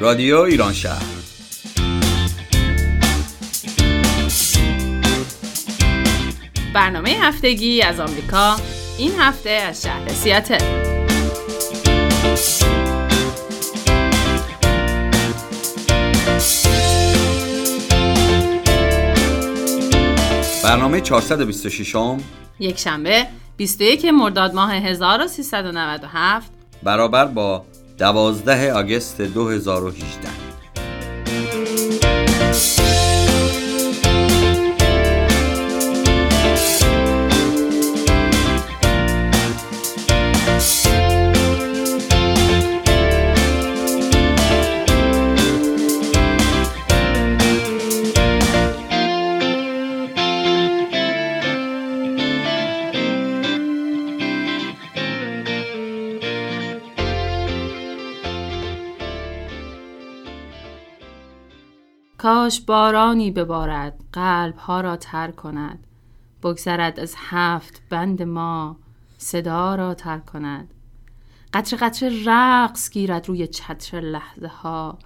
رادیو ایران شهر. برنامه هفتگی از آمریکا این هفته از شهر سیاتل. برنامه 426 م یک شنبه 21 مرداد ماه 1397 برابر با 12 آگست 2018 کاش بارانی ببارد قلب ها را تر کند. بگذرد از هفت بند ما صدا را تر کند. قطر قطر رقص گیرد روی چتر لحظه ها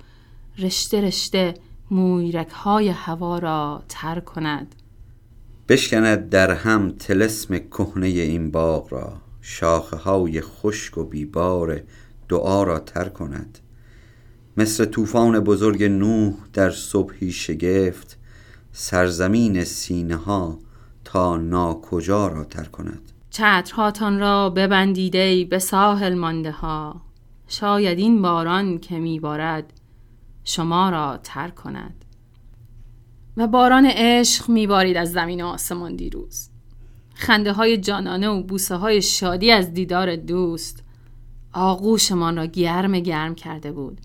رشته رشته مویرک های هوا را تر کند. بشکند در هم تلسم کهنه این باغ را. شاخه های خشک و بیبار دعا را تر کند. مثل طوفان بزرگ نوح در صبحی شگفت سرزمین سینه ها تا ناکجا را تر کند. چترهاتان را ببندیده به ساحل مانده ها. شاید این باران که میبارد شما را تر کند. و باران عشق میبارید از زمین و آسمان دیروز. خنده های جانانه و بوسه های شادی از دیدار دوست آغوشمان را گرم گرم کرده بود.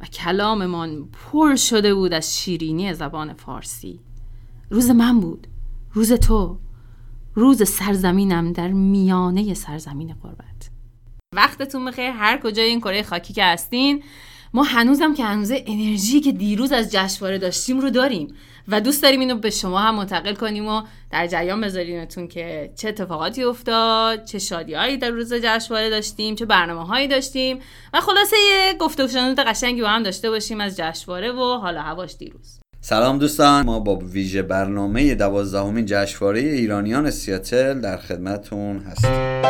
و کلاممان پر شده بود از شیرینی زبان فارسی. روز من بود روز تو روز سرزمینم در میانه سرزمین قربت. وقتتون بخیر هر کجای این کره خاکی که هستین. ما هنوزم که هنوز انرژی که دیروز از جشنواره داشتیم رو داریم. و دوست داریم اینو به شما هم منتقل کنیم و در جریان بذاریمتون که چه اتفاقاتی افتاد چه شادیهایی در روز جشنواره داشتیم چه برنامه هایی داشتیم و خلاصه یه گفته و قشنگی با هم داشته باشیم از جشنواره و حالا هواش دیروز. سلام دوستان ما با ویژه برنامه دوازدهمین جشنواره ایرانیان سیاتل در خدمتون هستیم.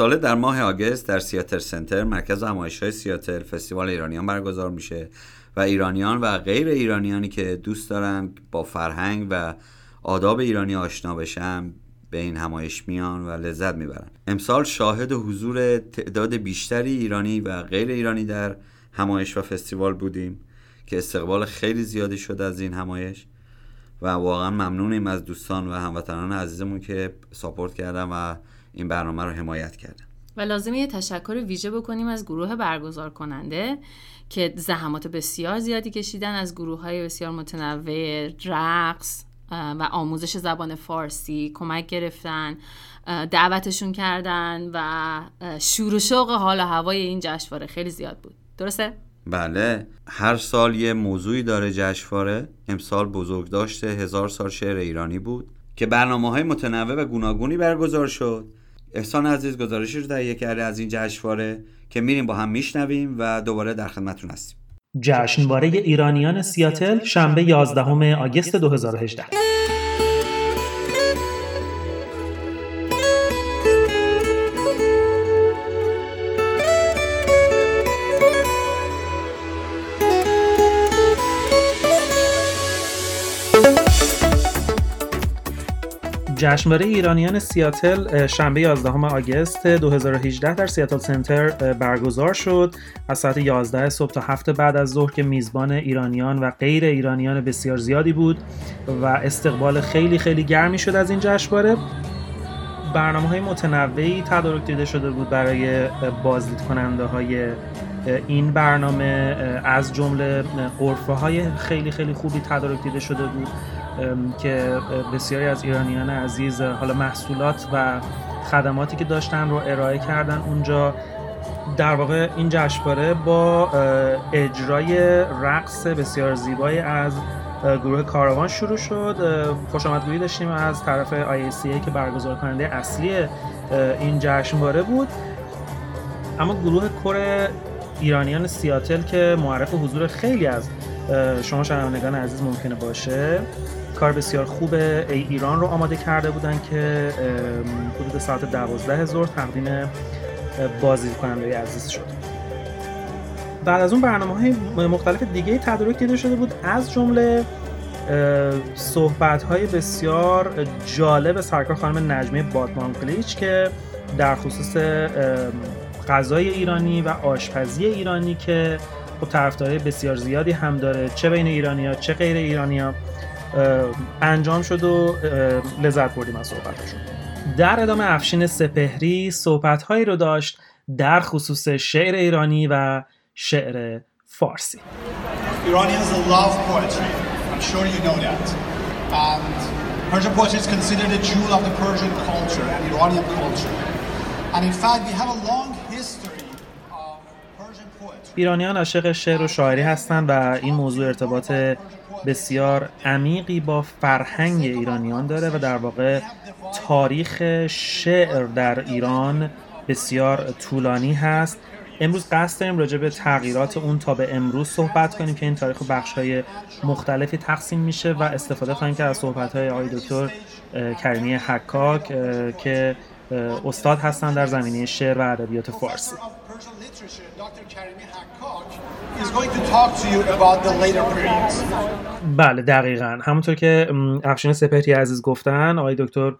ساله در ماه آگست در سیاتل سنتر مرکز همایش های سیاتل فستیوال ایرانیان برگزار میشه و ایرانیان و غیر ایرانیانی که دوست دارن با فرهنگ و آداب ایرانی آشنا بشن به این همایش میان و لذت می‌برن. امسال شاهد حضور تعداد بیشتری ایرانی و غیر ایرانی در همایش و فستیوال بودیم که استقبال خیلی زیادی شده از این همایش و واقعا ممنونیم از دوستان و هموطنان عزیزمون که ساپورت کردن و این برنامه رو حمایت کردن. و لازمه یه تشکر ویژه بکنیم از گروه برگزار کننده که زحمات بسیار زیادی کشیدن از گروه های بسیار متنوع رقص و آموزش زبان فارسی کمک گرفتن دعوتشون کردن و شور و شوق حال و هوای این جشنواره خیلی زیاد بود. درسته؟ بله. هر سال یه موضوعی داره جشنواره. امسال بزرگ داشته هزار سال شعر ایرانی بود که برنامه های متنوع و گوناگونی برگزار شد. احسان عزیز گزارشی رو تهیه کرده از این جشنواره که میریم با هم میشنویم و دوباره در خدمتتون هستیم. جشنواره ایرانیان سیاتل شنبه 11 آگوست 2018 جشنواره ایرانیان سیاتل شنبه 11 آگوست 2018 در سیاتل سنتر برگزار شد. از ساعت 11 صبح تا هفت بعد از ظهر که میزبان ایرانیان و غیر ایرانیان بسیار زیادی بود و استقبال خیلی خیلی گرمی شد از این جشنواره. برنامه های متنوعی تدارک دیده شده بود برای بازدید کننده های این برنامه. از جمله قرفه های خیلی خیلی خوبی تدارک دیده شده بود. که بسیاری از ایرانیان عزیز حالا محصولات و خدماتی که داشتن رو ارائه کردن اونجا. در واقع این جشنواره با اجرای رقص بسیار زیبایی از گروه کاروان شروع شد. خوش آمدگویی داشتیم از طرف IACA که برگزار کننده اصلی این جشنواره بود. اما گروه کور ایرانیان سیاتل که معرف حضور خیلی از شما شنوندگان عزیز ممکنه باشه. کار بسیار خوب ای ایران رو آماده کرده بودن که حدود ساعت دوازده ظهر تقدیم بازی کننده عزیز شد. بعد از اون برنامه های مختلف دیگه تدارک دیده شده بود. از جمله صحبت های بسیار جالب سرکار خانم نجمه بادمان گلیچ که در خصوص غذای ایرانی و آشپزی ایرانی که خب طرفدارای بسیار زیادی هم داره چه بین ایرانی ها چه غیر ایرانی ها انجام شد و لذت بردیم از صحبتشون در ادامه افشین سپهری صحبت هایی رو داشت در خصوص شعر ایرانی و شعر فارسی Iranians love poetry. I'm sure you know that. And Persian poetry is considered a jewel of the Persian culture and Iranian culture. And in fact, we have a long ایرانیان عاشق شعر و شاعری هستند و این موضوع ارتباط بسیار عمیقی با فرهنگ ایرانیان داره و در واقع تاریخ شعر در ایران بسیار طولانی هست. امروز قصد داریم راجع به تغییرات اون تا به امروز صحبت کنیم که این تاریخ بخش های مختلفی تقسیم میشه و استفاده خواهیم کرد از صحبت های آقای دکتر کریمی حکاک که استاد هستن در زمینه شعر و ادبیات فارسی. بله دقیقا. همونطور که افشین سپهری عزیز گفتن آقای دکتر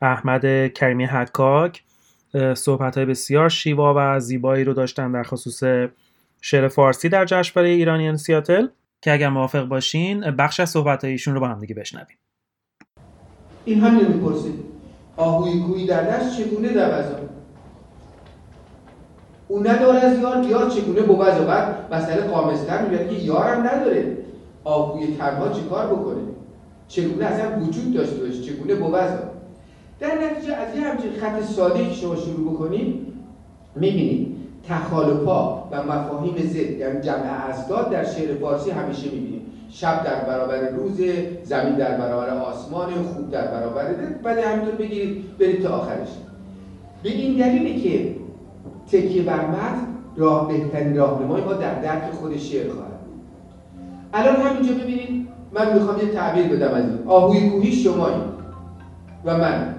احمد کریمی حکاک صحبت های بسیار شیوا و زیبایی رو داشتن در خصوص شعر فارسی در جشنواره ایرانیان سیاتل که اگر موافق باشین بخش از صحبت ایشون رو با هم دیگه بشنویم. این هم نمی‌پرسید آهوی کوی در دست چگونه دوزان او نداره از یار یار چگونه بود و مسئله قامستر میگه که یارم نداره. آهوی تنها چه کار بکنه؟ چگونه اصلا وجود داشته باشه؟ چگونه بود در نتیجه از یه همچین خط ساده که شما شروع بکنید می‌بینید تخالفا و مفاهیم ضد یعنی جمع ازداد در شعر فارسی همیشه می‌بینید شب در برابر روز زمین در برابر آسمان خوب در برابر بعد همینطور بگیرید برید تا آخرش. به این دلیلی که تکیه بر متن راه بهترین راهنمای ما در درک خود شعر خواهد الان همینجا ببینید من می‌خوام یه تعبیر بدم از این. آهوی کوهی شمایی. و من.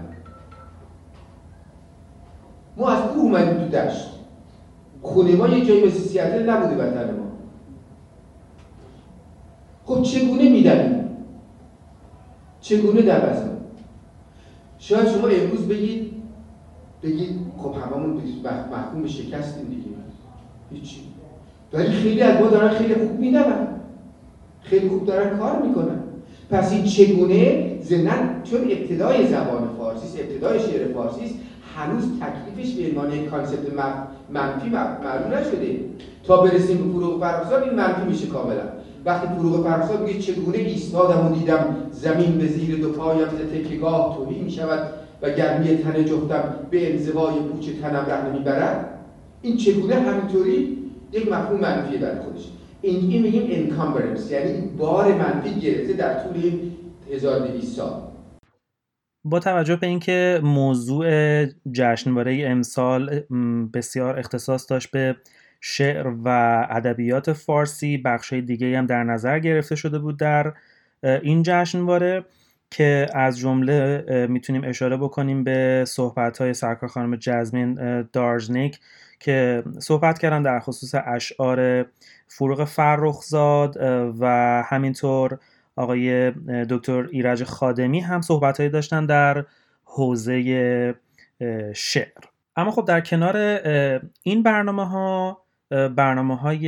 ما از کوه اومدیم تو دشت. خونه ما یه جایی مثل سیاتل نبوده وطن ما. خب چگونه میدنیم چگونه در شاید شما امروز بگید بگید خب هممون محکوم به شکستیم دیگه. هیچی. ولی خیلی از ما دارن خیلی خوب می‌دونن. خیلی خوب دارن کار می‌کنن. پس این چگونه زنن چون ابتدای زبان فارسی است ابتدای شعر فارسی است هنوز تکلیفش به عنوان concept منفی معلوم نشده. تا برسیم به فروغ فرخزاد این منفی میشه کاملا. وقتی فروغ فرخزاد میگه چگونه ایستادم و دیدم زمین به زیر دو پایم ز تکیگاه تهی می‌شود. و گرمی تن جفتم به انزوای پوچ تنم ره می‌برد این چگونه همینطوری یک مفهوم منفی در خودش. این, این میگیم encumbrance یعنی بار منفی گرفته در طول این 1200 سال. با توجه به اینکه موضوع جشنواره امسال بسیار اختصاص داشت به شعر و ادبیات فارسی بخش دیگه هم در نظر گرفته شده بود در این جشنواره. که از جمله می‌تونیم اشاره بکنیم به صحبت های سرکار خانم جزمین دارجنیک که صحبت کردن در خصوص اشعار فروغ فرخزاد و همینطور آقای دکتر ایرج خادمی هم صحبتهایی داشتن در حوزه شعر. اما خب در کنار این برنامه ها برنامه های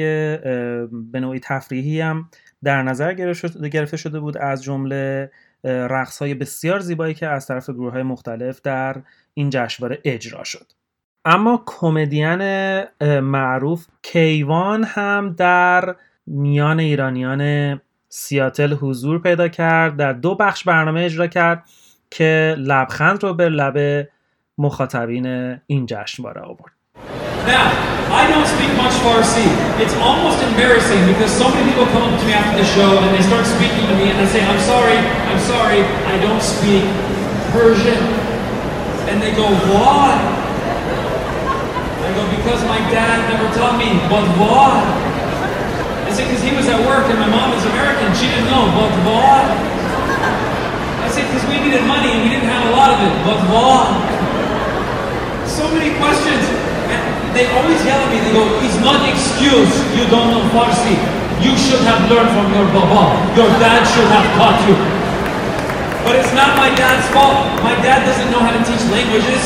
به نوعی تفریحی هم در نظر گرفته شده بود از جمله رقص های بسیار زیبایی که از طرف گروه های مختلف در این جشنواره اجرا شد. اما کمدین معروف کیوان هم در میان ایرانیان سیاتل حضور پیدا کرد در دو بخش برنامه اجرا کرد که لبخند رو به لب مخاطبین این جشنواره آورد. Now, I don't speak much Farsi. It's almost embarrassing because so many people come up to me after the show and they start speaking to me and I say, I'm sorry, I'm sorry, I don't speak Persian. And they go, why? I go, because my dad never taught me, but why? I said, because he was at work and my mom is American, she didn't know, but why? I say, because we needed money and we didn't have a lot of it, but why? So many questions. They always yell at me, they go, it's not excuse you don't know Farsi. You should have learned from your baba. Your dad should have taught you. But it's not my dad's fault. My dad doesn't know how to teach languages.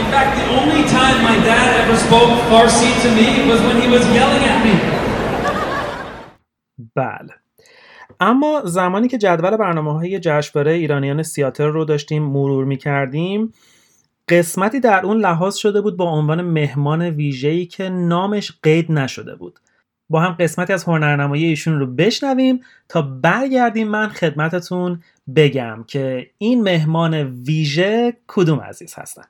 In fact, the only time my dad ever spoke Farsi to me was when he was yelling at me. بله اما زمانی که جدول برنامه های جشنواره ایرانیان سیاتل رو داشتیم مرور می کردیم قسمتی در اون لحاظ شده بود با عنوان مهمان ویژه‌ای که نامش قید نشده بود. با هم قسمتی از هنرنمایی ایشون رو بشنویم تا برگردیم من خدمتتون بگم که این مهمان ویژه کدوم عزیز هستن.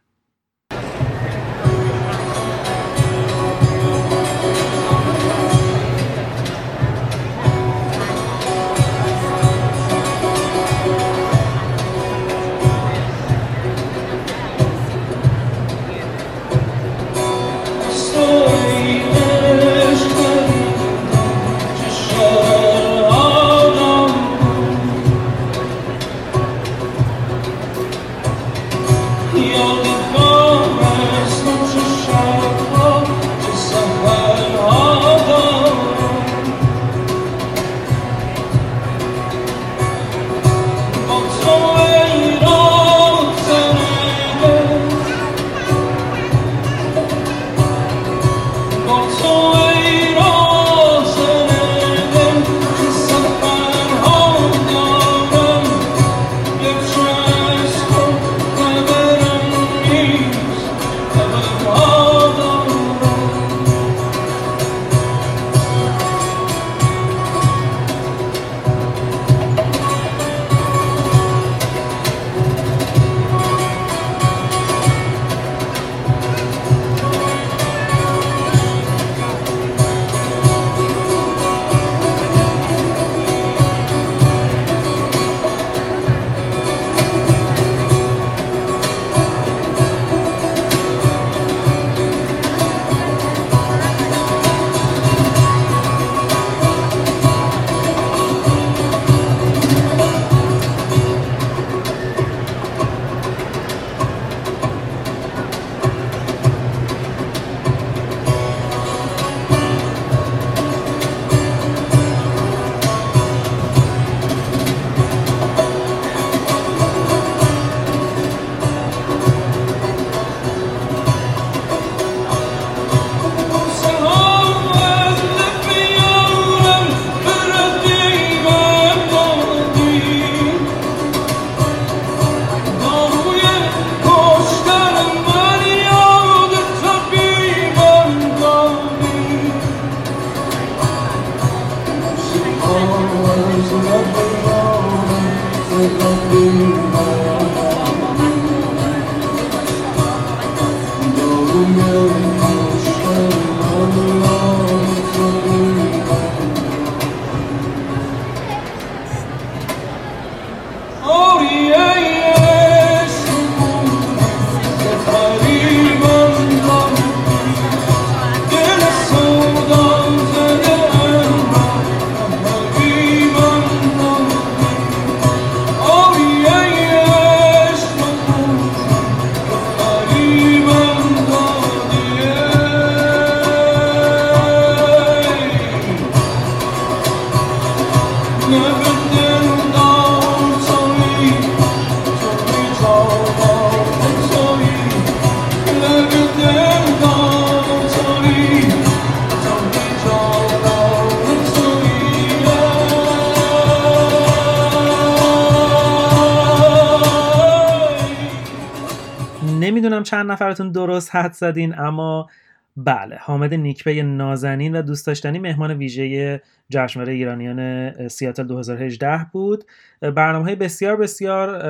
چند نفرتون درست حد زدین اما بله حامد نیکپی نازنین و دوست داشتنی مهمان ویژه جشنواره ایرانیان سیاتل 2018 بود. برنامه های بسیار بسیار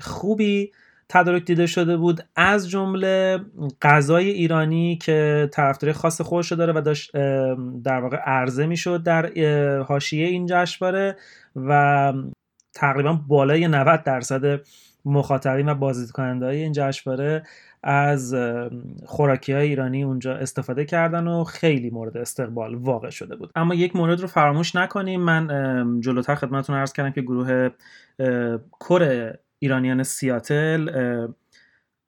خوبی تدارک دیده شده بود. از جمله غذای ایرانی که طرفداری خاص خودش داره و داشت در واقع عرضه می‌شد در حاشیه این جشنواره و تقریبا بالای 90 درصد مخاطبین و بازدید های این جشنواره از خوراکی های ایرانی اونجا استفاده کردن و خیلی مورد استقبال واقع شده بود. اما یک مورد رو فراموش نکنیم. من جلوتر خدمتتون عرض کردم که گروه کره ایرانیان سیاتل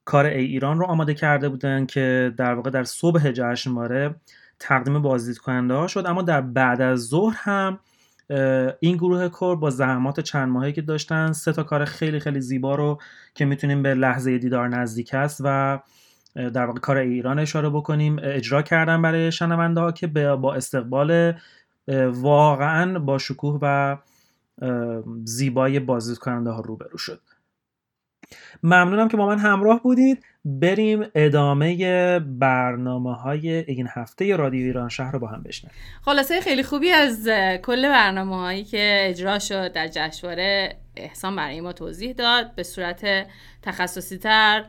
کار ای ایران رو آماده کرده بودن که در واقع در صبح جشنواره تقدیم بازدید کننده ها شد. اما در بعد از ظهر هم این گروه کور با زحمات چند ماهی که داشتن سه تا کار خیلی خیلی زیبا رو که می‌تونیم به لحظه دیدار نزدیک است و در واقع کار ایران اشاره بکنیم اجرا کردن برای شنونده ها که با استقبال واقعا با شکوه و زیبای بازدید کننده ها روبرو شد. ممنونم که با من همراه بودید. بریم ادامه برنامه های این هفته رادیو ایران شهر رو با هم بشنویم. خلاصه خیلی خوبی از کل برنامه هایی که اجرا شد در جشنواره احسان برای ما توضیح داد. به صورت تخصصی تر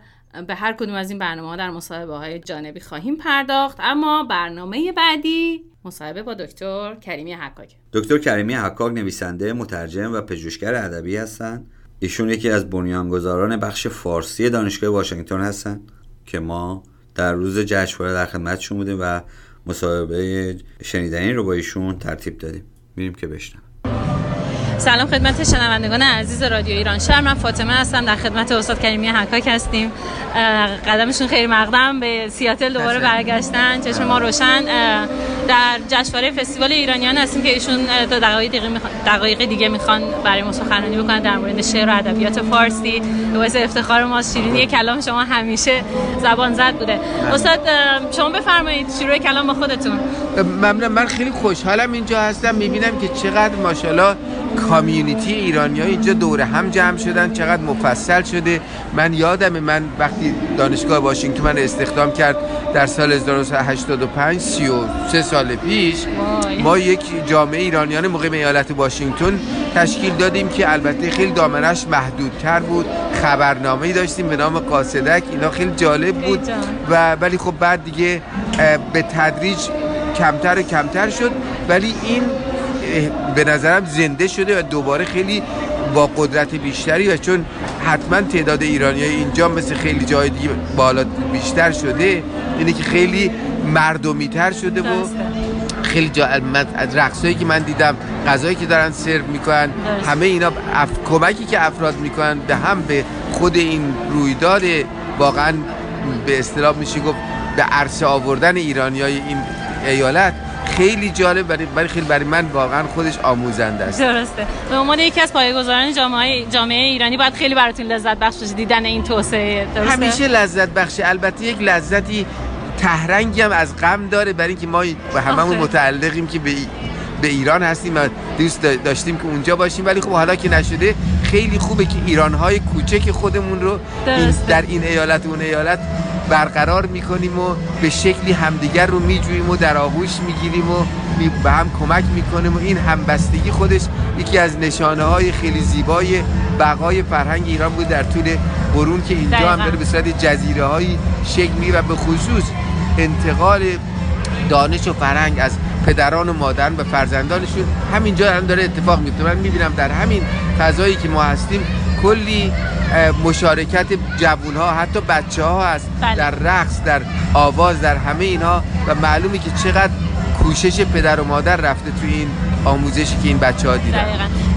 به هر کدوم از این برنامه ها در مصاحبه های جانبی خواهیم پرداخت. اما برنامه بعدی مصاحبه با دکتر کریمی حقاک دکتر کریمی حقاک نویسنده مترجم و پژوهشگر ادبی هستند. ایشون یکی از بنیانگذاران بخش فارسی دانشگاه واشنگتن هستن که ما در روز جشنواره در خدمتشون بودیم و مصاحبه شنیدنی رو با ایشون ترتیب دادیم. میریم که بشنم سلام خدمت شنوندگان عزیز رادیو ایران شهر. من فاطمه هستم. در خدمت استاد کریمی حکاک هستیم. قدمشون خیلی مقدم. به سیاتل دوباره برگشتن. چشم ما روشن. در جشنواره فستیوال ایرانیان هستیم که ایشون دو دقایق دیگه می‌خوان دقایق دیگه می‌خوان برای ما سخنرانی بکنن در مورد شعر و ادبیات فارسی. باعث افتخار ما شیرینی کلام شما همیشه زبان زد بوده. استاد شما بفرمایید شروع کلام با خودتون. ممنون من خیلی خوشحالم اینجا هستم. می‌بینم که چقدر ماشاءالله کامیونیتی ایرانی ها اینجا دور هم جمع شدن چقدر مفصل شده. من یادم من وقتی دانشگاه واشنگتن من استخدام کرد در سال 1985 33 سال پیش ما یک جامعه ایرانیان مقیم ایالت واشنگتن تشکیل دادیم که البته خیلی دامنش محدودتر بود. خبرنامه ای داشتیم به نام قاصدک. اینا خیلی جالب بود و ولی خب بعد دیگه به تدریج کمتر و کمتر شد. ولی این به نظرم زنده شده و دوباره خیلی با قدرت بیشتری و چون حتما تعداد ایرانی های اینجا مثل خیلی جای دیگه بالا بیشتر شده اینه که خیلی مردمی تر شده و خیلی جا از رقصایی که من دیدم غذایی که دارن سرو می‌کنن همه اینا اف... کمکی که افراد می‌کنن به هم به خود این رویداد واقعا به اصطلاح میشه گفت به عرصه آوردن ایرانی های این ایالت. خیلی جالب برای برای خیلی برای من واقعا خودش آموزنده است. درسته. به عنوان یکی از پایه‌گذاران جامعه جامعه ایرانی باید خیلی براتون لذت بخش دیدن این توسعه. درسته؟ همیشه لذت بخش البته یک لذتی تهرنگی هم از غم داره برای اینکه ما به هممون متعلقیم که به به ایران هستیم و دوست داشتیم که اونجا باشیم. ولی خب حالا که نشده خیلی خوبه که ایرانهای کوچک خودمون رو در این ایالت و اون ایالت برقرار می‌کنیم و به شکلی همدیگر رو میجوییم و در آغوش می‌گیریم و به هم کمک می‌کنیم و این همبستگی خودش یکی از نشانه های خیلی زیبای بقای فرهنگ ایران بود در طول قرون که اینجا هم داره به صورت جزیره هایی شکل می و به خصوص انتقال دانش و فرهنگ از پدران و مادران به فرزندانشون همینجا هم داره اتفاق میفته من می‌بینم در همین فضایی که ما هستیم کلی مشارکت جوون ها حتی بچه ها هست. بله. در رقص در آواز در همه اینها. و معلومه که چقدر کوشش پدر و مادر رفته توی این آموزشی که این بچه ها دیدن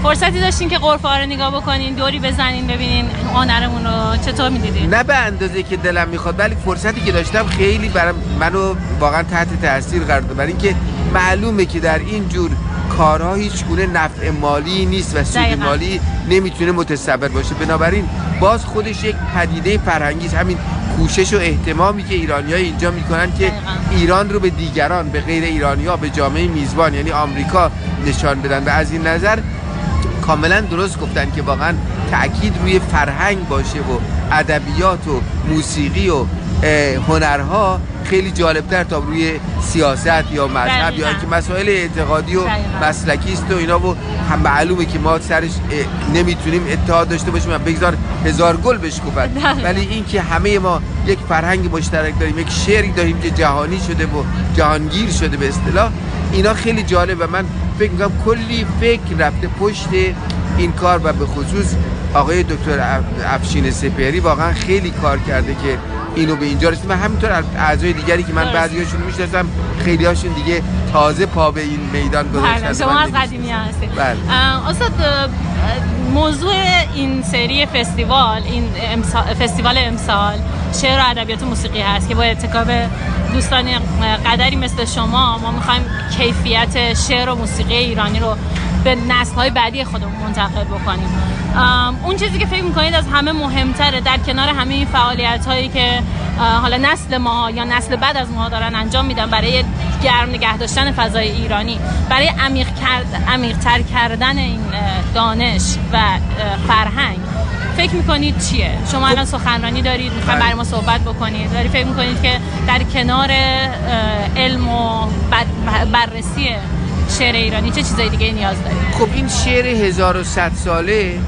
فرصتی داشتین که قرفه ها رو نگاه بکنین دوری بزنین ببینین آنرمون رو چطور می‌دیدین؟ نه به اندازه که دلم می‌خواد ولی فرصتی که داشتم خیلی برام منو واقعا تحت تاثیر قرار داد. برای اینکه معلومه که در این جور کارها هیچ گونه نفع مالی نیست و سود مالی نمی‌تونه متصبر باشه. بنابراین باز خودش یک پدیده فرهنگی همین کوشش و احتمامی که ایرانی های اینجا می‌کنن که ایران رو به دیگران به غیر ایرانی ها به جامعه میزبان یعنی آمریکا نشان بدن. و از این نظر کاملا درست گفتن که واقعا تاکید روی فرهنگ باشه و ادبیات و موسیقی و هنرها خیلی جالبتر تا روی سیاست یا مذهب یا اینکه مسائل اعتقادی و مسلکی است و اینا و هم معلومه که ما سرش نمی‌تونیم اتحاد داشته باشیم بگذار هزار گل بشکوفد ولی اینکه همه ما یک فرهنگ مشترک داریم یک شعری داریم که جهانی شده و جهانگیر شده به اصطلاح اینا خیلی جالب و من فکر می‌کنم کلی فکر رفته پشت این کار و به خصوص آقای دکتر افشین سپهری واقعا خیلی کار کرده که اینو به اینجا رسید و همینطور اعضای دیگری که من بعضیاشون می‌شناسم خیلی هاشون دیگه تازه پا به این میدان گذاشتن. بله، شما از قدیمی هستید بله. استاد موضوع این سری فستیوال این فستیوال امسال شعر و ادبیات موسیقی هست که با اتکاب دوستان قدری مثل شما ما می‌خوایم کیفیت شعر و موسیقی ایرانی رو به نسل های بعدی خودمون منتقل بکنیم. اون چیزی که فکر می‌کنید از همه مهمتره در کنار همه این فعالیت هایی که حالا نسل ما یا نسل بعد از ما دارن انجام میدن برای گرم نگه داشتن فضای ایرانی برای عمیق کرد عمیقتر کردن این دانش و فرهنگ فکر می‌کنید چیه؟ شما الان سخنرانی دارید می‌خوایم برای ما صحبت بکنید داری فکر می‌کنید که در کنار علم و بررسی شعر ایرانی چه چیزای دیگه نیاز دارید خب این شعر 1100 ساله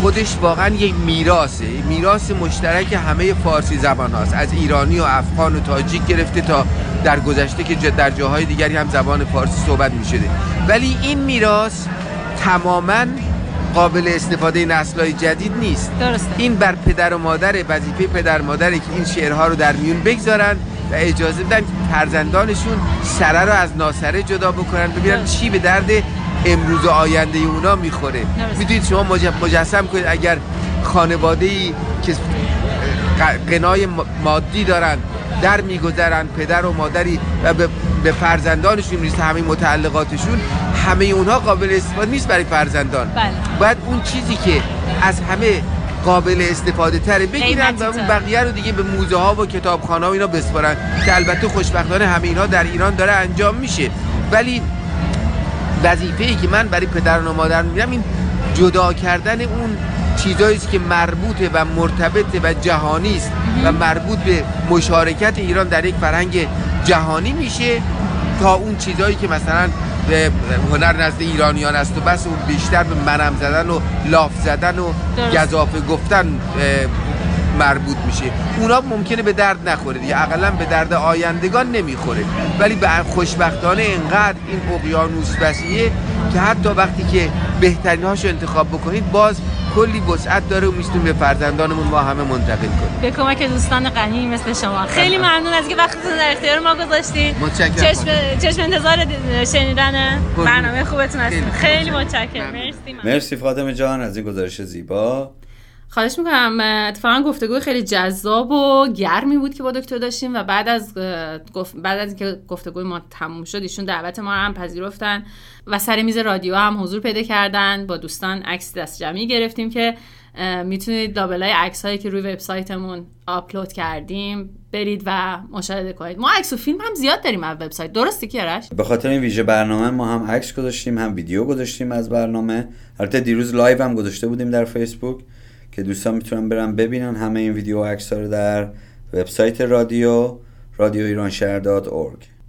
خودش واقعا یک میراثه. میراث مشترک همه فارسی زبان هاست از ایرانی و افغان و تاجیک گرفته تا در گذشته که در جاهای دیگری هم زبان فارسی صحبت می شده ولی این میراث تماما قابل استفاده نسلهای جدید نیست. درسته. این بر پدر و مادر وظیفه پدر مادره که این شعرها رو در میون بگذارن و اجازه بدن فرزندانشون سره رو از ناسره جدا بکنن ببینن چی به درد امروز و آینده اونا می‌خوره. می‌دونید شما مجسم کنید اگر خانواده ای که قنای مادی دارن در میگذرن پدر و مادری و به فرزندانشون می‌رسه همه متعلقاتشون همه اونها قابل استفاده نیست برای فرزندان. بله. باید اون چیزی که از همه قابل استفاده تره. بگیرن و اون بقیه رو دیگه به موزه ها و کتابخانه ها اینا بسپارن. که البته خوشبختانه همه اینا در ایران داره انجام میشه. ولی وظیفه ای که من برای پدران و مادر میگم این جدا کردن اون چیزایی که مربوطه و مرتبطه و جهانی است و مربوط به مشارکت ایران در یک فرهنگ جهانی میشه تا اون چیزایی که مثلا هنر نزد ایرانیان است و بس اون بیشتر به منم زدن و لاف زدن و گذافه گفتن مربوط میشه. اونا ممکنه به درد نخوره دیگه. اقلا به درد آیندگان نمی‌خوره. ولی به خوشبختانه انقدر این اقیانوس وسیعه که حتی وقتی که بهترین هاشو انتخاب بکنید باز کلی وسعت داره و میستون به فرزندانمون ما همه منتقل کنیم. به کمک دوستان غنی مثل شما. خیلی ممنون از که وقتتون در اختیار ما گذاشتید متشکرم. چشم, چشم انتظار شنیدن برنامه خوبتون هستیم خیلی متشکرم. مرسی. مرسی فاطمه جان از این گزارش زیبا. خواهش می‌کنم اتفاقا گفتگو خیلی جذاب و گرمی بود که با دکتر داشتیم و بعد از بعد از اینکه گفتگوی ما تموم شد ایشون دعوت ما رو هم پذیرفتن و سر میز رادیو هم حضور پیدا کردن. با دوستان عکس دست جمعی گرفتیم که می‌تونید لابلای عکس هایی که روی وبسایتمون آپلود کردیم برید و مشاهده کنید. ما عکس و فیلم هم زیاد داریم از وبسایت. درسته کیارش به خاطر این ویژه برنامه ما هم عکس گذاشتیم هم ویدیو گذاشتیم از برنامه. البته دیروز live هم گذاشته بودیم در فیسبوک. که دوستان می‌تونن برن ببینن همه این ویدیو و عکس رو در وبسایت رادیو رادیو ایران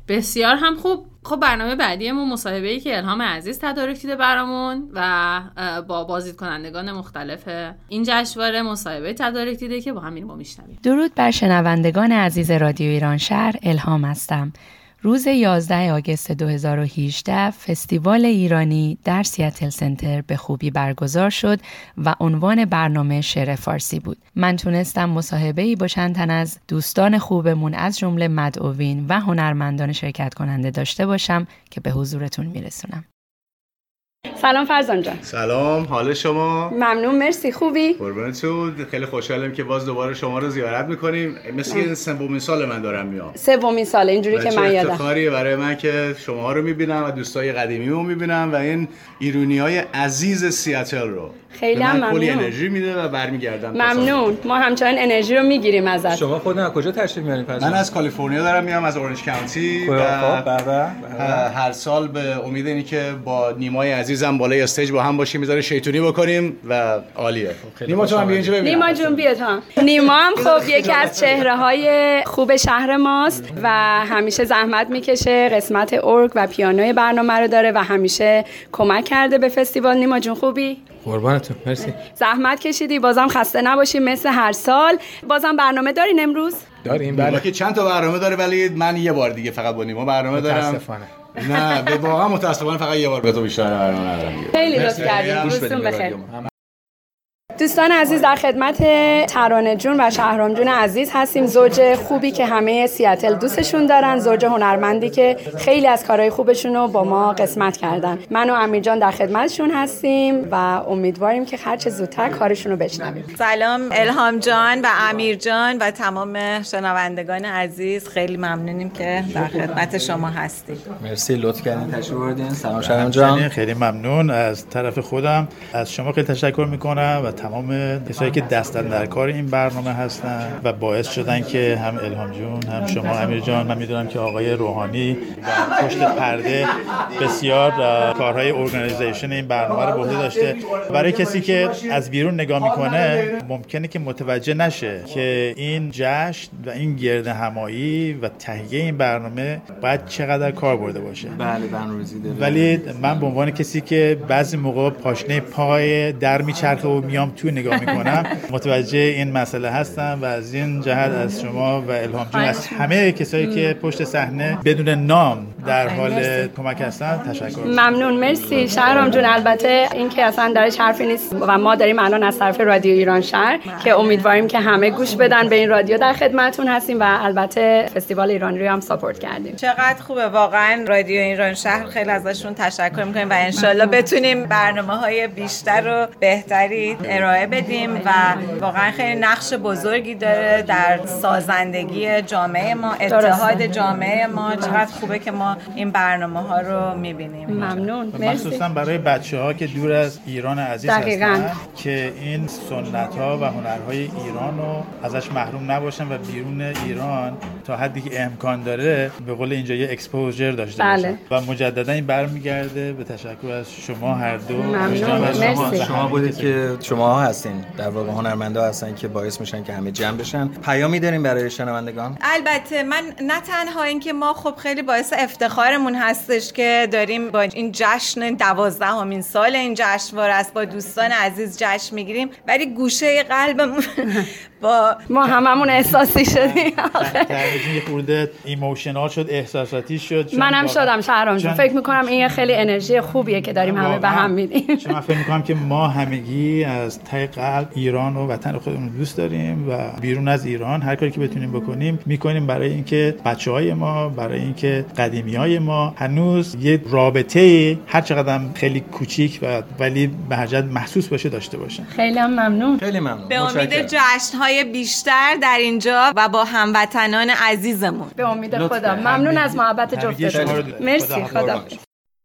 بسیار هم خوب. خب برنامه بعدیمون مصاحبه ای که الهام عزیز تدارک دیده برامون و با بازدید کنندگان مختلف این جشنواره مصاحبه تدارک دیده که با همین ما میشنویم. درود بر شنوندگان عزیز رادیو ایران شهر الهام هستم. روز 11 آگست 2018 فستیوال ایرانی در سیاتل سنتر به خوبی برگزار شد و عنوان برنامه شعر فارسی بود. من تونستم مصاحبه ای با چند تن از دوستان خوبمون از جمله مدعوین و هنرمندان شرکت کننده داشته باشم که به حضورتون میرسونم. سلام فرزان جان. سلام حال شما؟ ممنون مرسی. خوبی؟ قربونتون. خیلی خوشحالم که باز دوباره شما رو زیارت می‌کنیم. مثل این سومین سال من دارم میام. سومین سال اینجوری که من یادم. افتخاریه برای من که شما رو می‌بینم و دوستای قدیمی رو می‌بینم و این ایرونی های عزیز سیاتل رو. خیلی هم ممنون. کلی انرژی میده و برمیگردم ممنون. ما همچنان انرژی رو می‌گیریم ازت. شما خودتون از کجا تشریف میارین من از کالیفرنیا دارم میام از اورنج کانتی و هر سال به امید اینی که با نیمای عزیزم بالای استیج با هم باشیم می‌ذاره شیطونی بکنیم و عالیه. نیما تو هم بیا اینجا نیما جون بیا تا نیما هم خب یکی از چهره های خوب شهر ماست و همیشه زحمت می‌کشه قسمت ارگ و پیانوی برنامه رو داره و همیشه کمک کرده به فستیوال. نیما جون خوبی؟ قربانتون مرسی. زحمت کشیدی بازم خسته نباشی مثل هر سال. بازم برنامه دارین امروز؟ داریم. بله که چند تا برنامه داره ولی من یه بار دیگه فقط با نیما برنامه دارم. متاسفانه. نه به واقعا متاسفانه فقط یه بار به تو بیشتر برنامه ندارم. خیلی لطف کردین گوش روزتون بخیر. دوستان عزیز در خدمت ترانه جون و شهرام جون عزیز هستیم. زوج خوبی که همه سیاتل دوستشون دارن زوج هنرمندی که خیلی از کارهای خوبشون رو با ما قسمت کردن. من و امیر جان در خدمتشون هستیم و امیدواریم که هرچه زودتر کارشون رو بشنویم. سلام الهام جان و امیر جان و تمام شنوندگان عزیز. خیلی ممنونیم که در خدمت شما هستیم. مرسی لطف کردین. تشریف بردین سلام. شرم جان. خیلی ممنون. از طرف خودم از شما خیلی تشکر می‌کنم و تمام کسایی که دستن در کار این برنامه هستن و باعث شدن که هم الهام جون هم شما امیر جان من می‌دونم که آقای روحانی پشت پرده بسیار کارهای ارگانیزیشن این برنامه رو به عهده داشته. برای کسی که از بیرون نگاه می‌کنه ممکنه که متوجه نشه که این جشن و این گرد همایی و تهیه این برنامه باید چقدر کار برده باشه. بله برنامه‌ریزی ولی من به عنوان کسی که بعضی موقع پاشنه پای در میچرخه و میام تو نگاه می‌کنم. متوجه این مسئله هستم و از این جهت از شما و الهام جون از همه کسایی که پشت صحنه بدون نام در حال کمک هستن تشکر. ممنون مرسی. شهرام جون البته این که اصلا درش حرفی نیست و ما داریم الان از طرف رادیو ایران شهر که امیدواریم که همه گوش بدن به این رادیو در خدمتون هستیم و البته فستیوال ایرانی رو هم ساپورت کردیم. چقدر خوبه واقعا رادیو ایران شهر. خیلی ازشون تشکر می‌کنیم و انشالله بتونیم برنامه های بیشتر و بهتری ارائه بدیم و واقعا خیلی نقش بزرگی داره در سازندگی جامعه ما اتحاد جامعه ما. چقدر خوبه که ما این برنامه ها رو می‌بینیم. ممنون. مرسی. مخصوصا برای بچه ها که دور از ایران عزیز. هستن که این سنت ها و هنرهای ایران رو ازش محروم نباشن و بیرون ایران تا حدی که امکان داره به قول اینجا یه اکسپوژر داشته بله. باشن. و مجددا این برمیگرده. به تشکر از شما هر دو. ممنون. شما. شما بودید. که شما هستین. در واقع هنرمندا هستن که باعث میشن که همه جمع بشن. پیامی داریم برای شنوندگان. البته من نه تنها اینکه ما خب خیلی باعث افتخارمون هستش که داریم با این جشن دوازدهمین سال این جشنواره است با دوستان عزیز جشن می‌گیریم ولی گوشه قلبمون با ما هممون احساسی شدیم. یه خورده ایموشنال شد احساساتی شد منم شدم شهرام جون. فکر می‌کنم این یه خیلی انرژی خوبیه که داریم همه به. هم میدیم. چون من فکر می‌کنم که ما همگی از ته قلب ایران و وطن خودمون دوست داریم و بیرون از ایران هر کاری که بتونیم بکنیم می‌کنیم برای اینکه بچه های ما برای اینکه قدیمی های ما هنوز یه رابطه هر چقدر خیلی کوچیک و ولی به محسوس باشه داشته باشن. خیلی هم ممنون. خیلی ممنون. به امید متشکرم. جشنهای بیشتر در اینجا و با هموطنان عزیزمون. به امید. خدا. ممنون از محبت جفتتون. مرسی. خدا.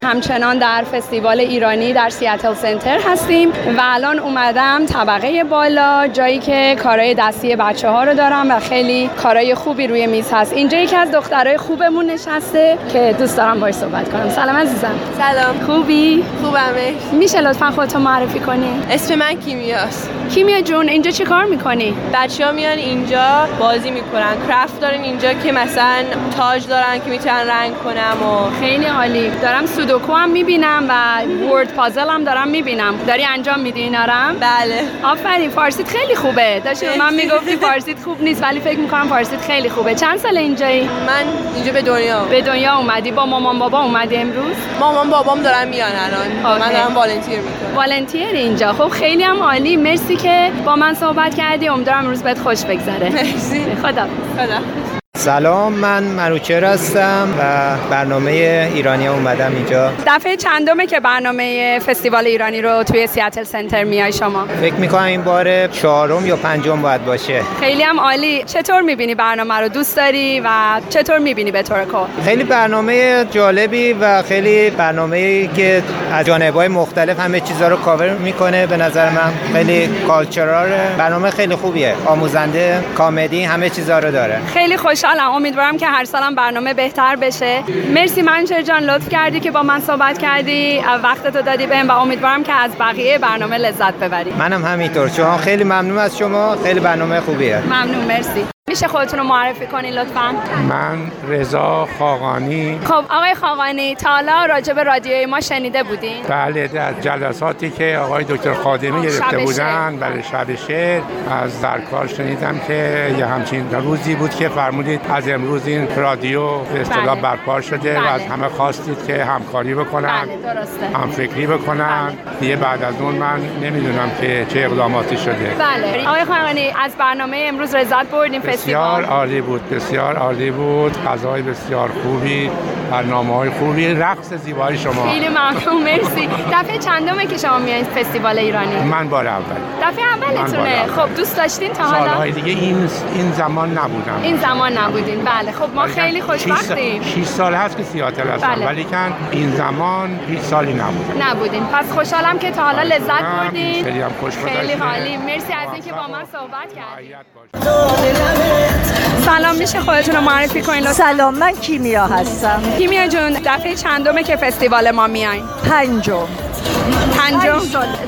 همچنان در فستیوال ایرانی در سیاتل سنتر هستیم و الان اومدم طبقه بالا جایی که کارهای دستی بچه ها رو دارم و خیلی کارهای خوبی روی میز هست. اینجا یکی از دخترای خوبمون نشسته که دوست دارم باش صحبت کنم. سلام عزیزم. سلام. خوبی؟ خوبمه. میشه لطفا خودتو معرفی کنی؟ اسم من کیمیاست. کیمیا جون اینجا چی کار می‌کنی؟ بچه ها میان اینجا بازی می‌کنن. کرافت دارن اینجا که مثلا تاج دارن که می‌تونن رنگ کنم و خیلی عالی. دارم سودوکو هم می‌بینم و ورد پازل هم دارم می‌بینم. داری انجام میدی اینا؟ بله. آفرین فارسیت خیلی خوبه. داشتی به من می‌گفتی فارسیت خوب نیست ولی فکر می‌کنم فارسیت خیلی خوبه. چند سال اینجایی؟ من اینجا به دنیا به دنیا اومدی. با مامان بابا اومدی امروز؟ مامان بابام دارن میان الان. من دارم والنتیر می‌کنم. والنتیر اینجا. خب خیلی هم عالی. مرسی که با من صحبت کردی امیدوارم امروز بهت خوش بگذره. مرسی. خدا خدا. سلام من منوچر هستم و برنامه ایرانی اومدم اینجا. دفعه چندمه که برنامه فستیوال ایرانی رو توی سیاتل سنتر میای شما؟ فکر می‌کنم این بار چهارم یا پنجم باید باشه. خیلی هم عالی. چطور می‌بینی برنامه رو؟ دوست داری و چطور می‌بینی به طور کل؟ خیلی برنامه جالبی و خیلی برنامه که از جانبهای مختلف همه چیزها رو کاور می‌کنه به نظر من. خیلی کالچرال برنامه خیلی خوبیه. آموزنده کامدی همه چیزها رو داره. خیلی خوشحال خوشحالم امیدوارم که هر سالم برنامه بهتر بشه. مرسی منشر جان لطف کردی که با من صحبت کردی. وقتتو دادی بهم و امیدوارم که از بقیه برنامه لذت ببری. منم همینطور. شما خیلی ممنون از شما. خیلی برنامه خوبیه. ممنون مرسی. میشه خودتون رو معرفی کنین لطفا. من رضا خاقانی. خب آقای خاقانی تا حالا راجع به رادیوی ما شنیده بودین؟ بله از جلساتی که آقای دکتر خادمی گرفته بودن. برای شب شعر از در کار شنیدم که یه همچین روزی بود که فرمودید از امروز این رادیو به اصطلاح بله. برپا شده بله. و از همه خواستید که همکاری بکنن بله درسته. هم فکری بکنن. دیگه بعد از اون من نمی‌دونم که چه اقداماتی شده. بله. آقای خاقانی از برنامه امروز لذت بردیم. بسیار عالی بود بسیار عالی بود. غذای بسیار خوبی. برنامه های خوبی رقص زیبای شما. خیلی ممنون مرسی. دفعه چندمه که شما میایید فستیوال ایرانی؟ من بار اول. دفعه اولتونه اول. خب دوست داشتین تا حالا؟ سالهای دیگه این این زمان نبودم. این زمان نبودین. بله. خب ما ولی خیلی خوشبختیم. شیش سال هست که سیاتل هستم. بله. ولی کن این زمان هیچ سالی نبودم نبودین. پس خوشحالم که تا حالا لذت بردین. خیلی هم خوش خیلی. حالی مرسی از اینکه با من صحبت کردین. سلام میشه خودتون رو معرفی کنین؟ لطفا سلام من کیمیا هستم. کیمیا جون دفعه چندمه که فستیوال ما میاین؟ پنجم. پنجم.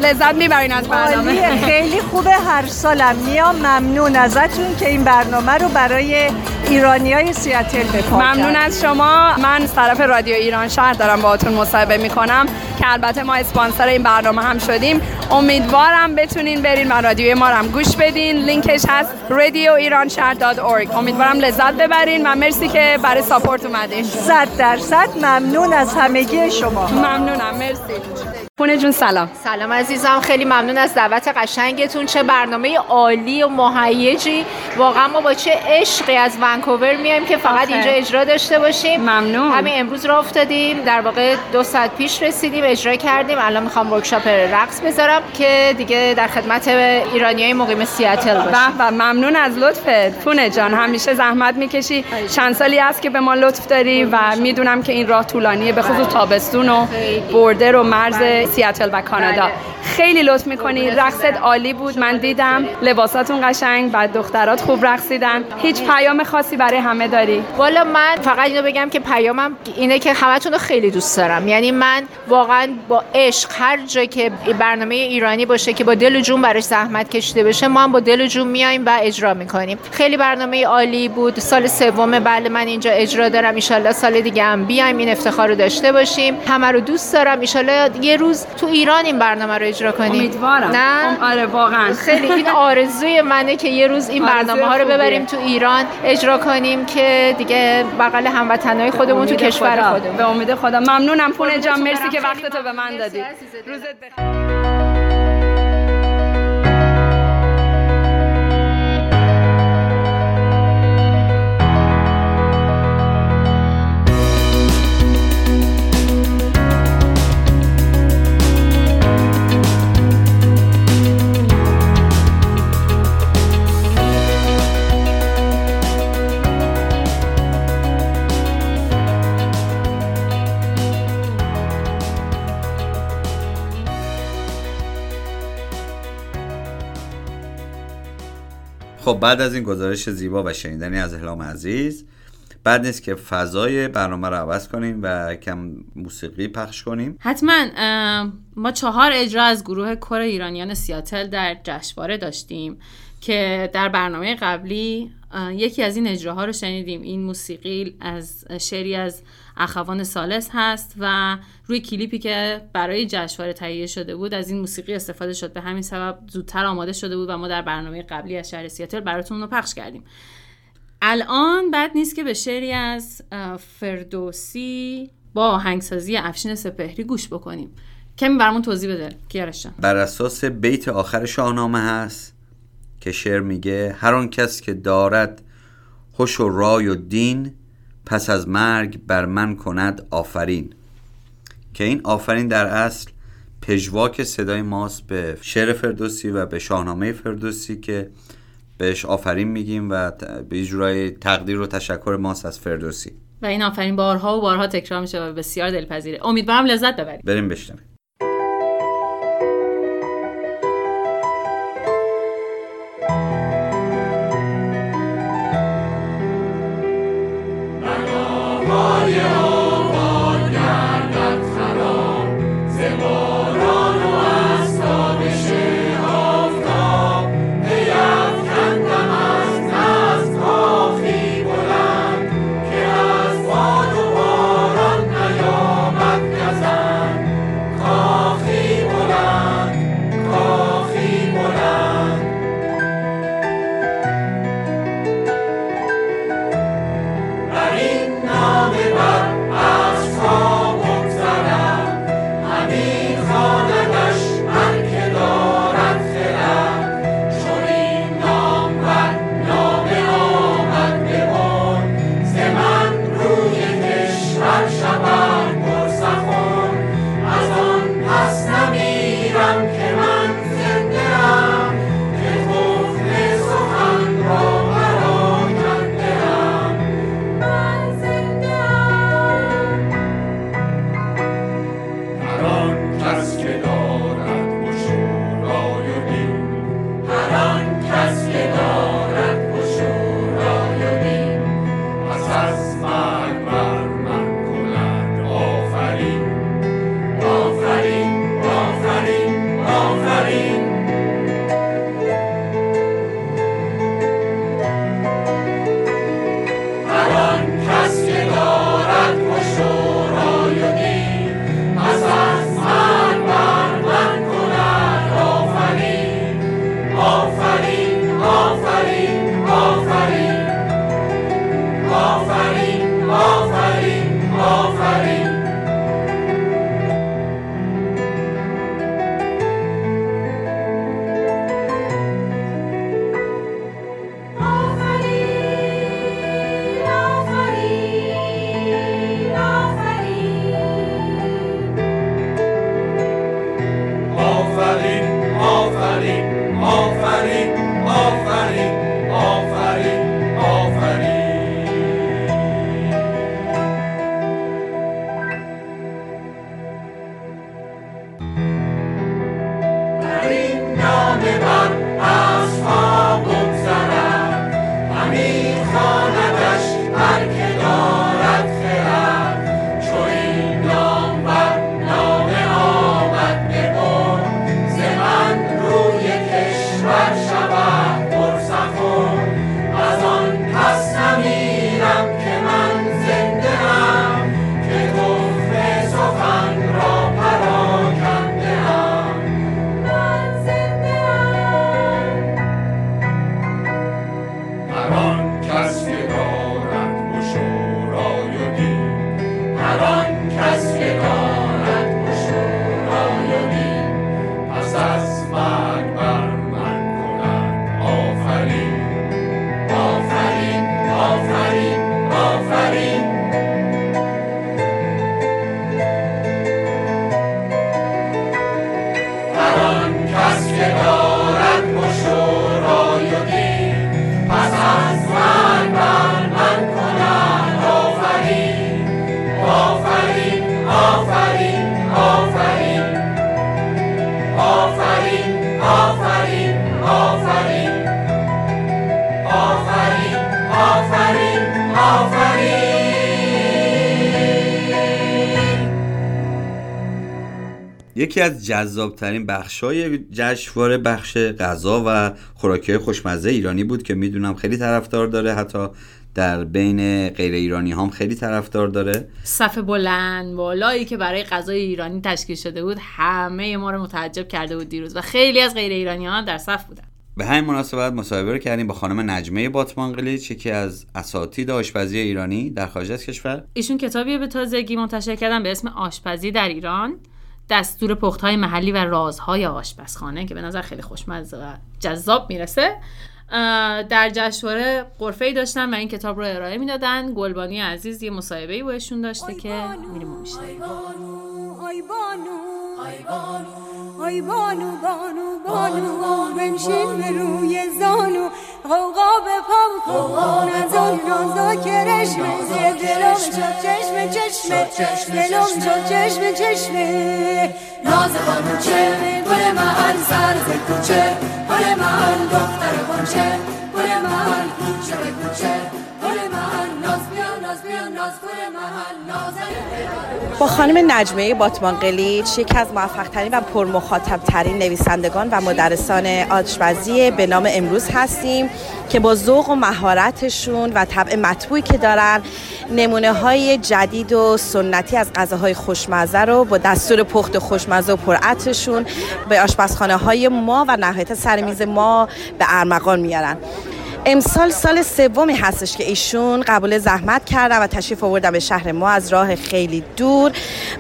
لذت می‌برین از برنامه. خیلی خوبه هر سالم میام ممنون ازتون که این برنامه رو برای ایرانی های سیاتل بپا ممنون از شما. من از طرف رادیو ایران شهر دارم باهاتون مصاحبه می‌کنم که البته ما اسپانسر این برنامه هم شدیم. امیدوارم بتونین برین و رادیوی ما رو هم گوش بدین. لینکش هست radioiranshahar.org امیدوارم لذت ببرین و مرسی که برای ساپورت اومدین. صد درصد ممنون از همگی شما. ممنونم. مرسی. پونه جون سلام. سلام عزیزم خیلی ممنون از دعوت قشنگتون. چه برنامه عالی و مهیجی. واقعا ما با چه عشقی از ونکوور میایم که فقط آخه. اینجا اجرا داشته باشیم. ممنون. همین امروز را افتادیم. در واقع دو ساعت پیش رسیدیم اجرا کردیم. الان می‌خوام ورکشاپ رقص بذارم که دیگه در خدمت ایرانی های مقیم سیاتل باشیم. به ممنون از لطفت پونه جان همیشه زحمت می‌کشی. چند سالی هست که به ما لطف داری و می‌دونم که این راه طولانیه به خصوص تابستون و بوردر و مرز سیاتل و کانادا. بله. خیلی لطف می‌کنی. رقصت عالی بود. من دیدم. لباساتون قشنگ. بعد دخترات خوب رقصیدن. هیچ پیام خاصی برای همه داری؟ والا من فقط اینو بگم که پیامم اینه که همتون رو خیلی دوست دارم. یعنی من واقعا با عشق هر جا که برنامه ایرانی باشه که با دل و جون براش زحمت کشیده بشه ما هم با دل و جون میایم و اجرا می‌کنیم. خیلی برنامه عالی بود. سال سوم بله من اینجا اجرا دارم. ایشالله سال دیگه هم بیایم این افتخار رو داشته باشیم. همه رو دوست دارم. ایشالله یه روز تو ایران این برنامه رو اجرا کنیم امیدوارم نه ام- آره واقعا خیلی این آرزوی منه که یه روز این برنامه ها رو. ببریم تو ایران اجرا کنیم که دیگه بغل هموطنهای خودمون تو کشور. خودمون به امید خدا ممنونم پونه جان قربونتون مرسی. که وقتتو به من. دادی. روزت بخیر خب بعد از این گزارش زیبا و شنیدنی از احلام عزیز بعد نیست که فضای برنامه رو عوض کنیم و کم موسیقی پخش کنیم. حتما ما چهار اجرا از گروه کور ایرانیان سیاتل در جشنواره داشتیم که در برنامه قبلی یکی از این اجراها رو شنیدیم. این موسیقی از شعری از اخوان سالس هست و روی کلیپی که برای جشنواره تهیه شده بود از این موسیقی استفاده شد. به همین سبب زودتر آماده شده بود و ما در برنامه قبلی از شهر سیاتل براتون رو پخش کردیم. الان بد نیست که به شعری از فردوسی با آهنگسازی افشین سپهری گوش بکنیم. کمی برامون توضیح بده کیارش. بر اساس بیت آخر شاهنامه هست که شعر میگه هر کس که دارد خوش و رای و دین پس از مرگ بر من کند آفرین. که این آفرین در اصل پژواک صدای ماست به شعر فردوسی و به شاهنامه فردوسی که بهش آفرین میگیم و به جورای تقدیر و تشکر ماست از فردوسی. و این آفرین بارها و بارها تکرار میشه و بسیار دلپذیره. امیدوارم لذت ببرید. بریم بشنویم. یکی از جذابترین بخشای جشنواره بخش غذا و خوراکی خوشمزه ایرانی بود که می‌دونم خیلی طرفدار داره حتی در بین غیر ایرانی هم خیلی طرفدار داره. صف بلند بالایی که برای غذای ایرانی تشکیل شده بود همه ما رو متعجب کرده بود دیروز و خیلی از غیر ایرانی ها در صف بودن. به همین مناسبت مصاحبه رو کردیم با خانم نجمه باتمانقلیچ یکی از اساتید آشپزی ایرانی در خارج از کشور. ایشون کتابی به تازگی منتشر کردن به اسم آشپزی در ایران. دستور پختهای محلی و رازهای آشپزخانه که به نظر خیلی خوشمزه و جذاب می‌رسه. در جشنواره قرفه ای داشتن و این کتاب رو ارائه می‌دادن. گلبانی عزیز یه مصاحبه ای باشون داشته که میریم آی بانو آی بانو آی بانو بانو بانو بنشین به روی زانو. غوغا به پام کن از اون نازا کرشمه دلم شد چشم چشمه. دلم شد چشم چشمه. ناز بانو چه؟ گل محل سر کوچه. گل محل دختر بانچه گل محل کوچه کوچه با خانم نجمه باتمان قلیچ یکی از موفق ترین و پرمخاطب ترین نویسندگان و مدرسان آشپزی به نام امروز هستیم که با ذوق و مهارتشون و طبع مطبوعی که دارن نمونه های جدید و سنتی از غذاهای خوشمزه رو با دستور پخت خوشمزه و پرعطرشون به آشپزخانه های ما و نهایت سرمیز ما به ارمغان میارن. امسال سال سومی هستش که ایشون قبول زحمت کردن و تشریف آوردن به شهر ما از راه خیلی دور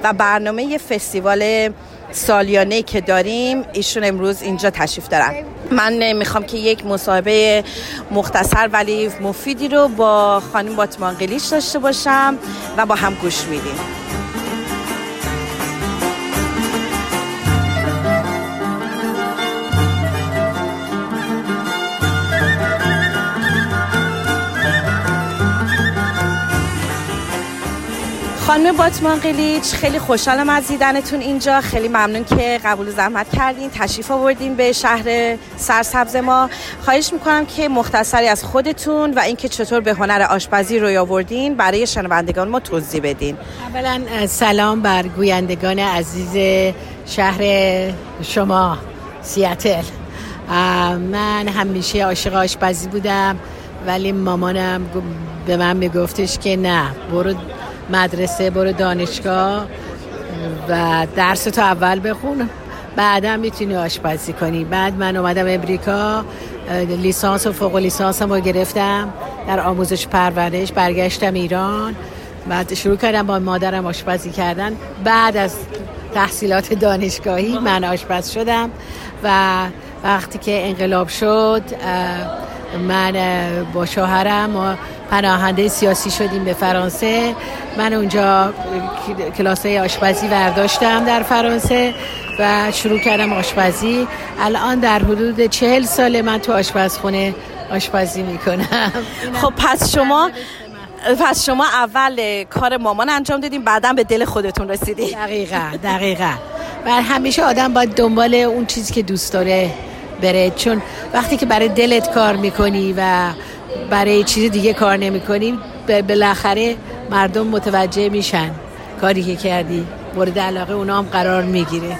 و برنامه فستیوال سالیانه که داریم ایشون امروز اینجا تشریف دارن. من می‌خوام که یک مصاحبه مختصر ولی مفیدی رو با خانم باتمان قلیش داشته باشم و با هم گوش میدیم. خانم باتمان قلیچ خیلی خوشحالم از دیدنتون اینجا. خیلی ممنون که قبول زحمت کردین. تشریف آوردین به شهر سرسبز ما. خواهش می‌کنم که مختصری از خودتون و اینکه چطور به هنر آشپزی روی آوردین برای شنوندگان ما توضیح بدین. اولا سلام بر گویندگان عزیز شهر شما سیاتل. من همیشه عاشق آشپزی بودم ولی مامانم به من میگفتش که نه برو مدرسه برو دانشگاه و درس تو اول بخون. بعدا می‌تونی آشپزی کنی. بعد من اومدم امریکا لیسانس و فوق لیسانس رو گرفتم. در آموزش پرورش برگشتم ایران. بعد شروع کردم با مادرم آشپزی کردن. بعد از تحصیلات دانشگاهی من آشپز شدم و وقتی که انقلاب شد من با شوهرم پناهنده سیاسی شدیم به فرانسه. من اونجا کلاس آشپزی برداشتم در فرانسه و شروع کردم آشپزی. الان در حدود چهل سال من تو آشپزخونه آشپزی می‌کنم. خب پس شما پس شما اول کار مامان انجام دادیم بعدا به دل خودتون رسیدی. دقیقا دقیقا. و همیشه آدم باید دنبال اون چیزی که دوست داره. بره. چون وقتی که برای دلت کار می‌کنی و برای چیز دیگه کار نمی کنیم بالاخره مردم متوجه میشن کاری که کردی. مورد علاقه اونا هم قرار می‌گیره.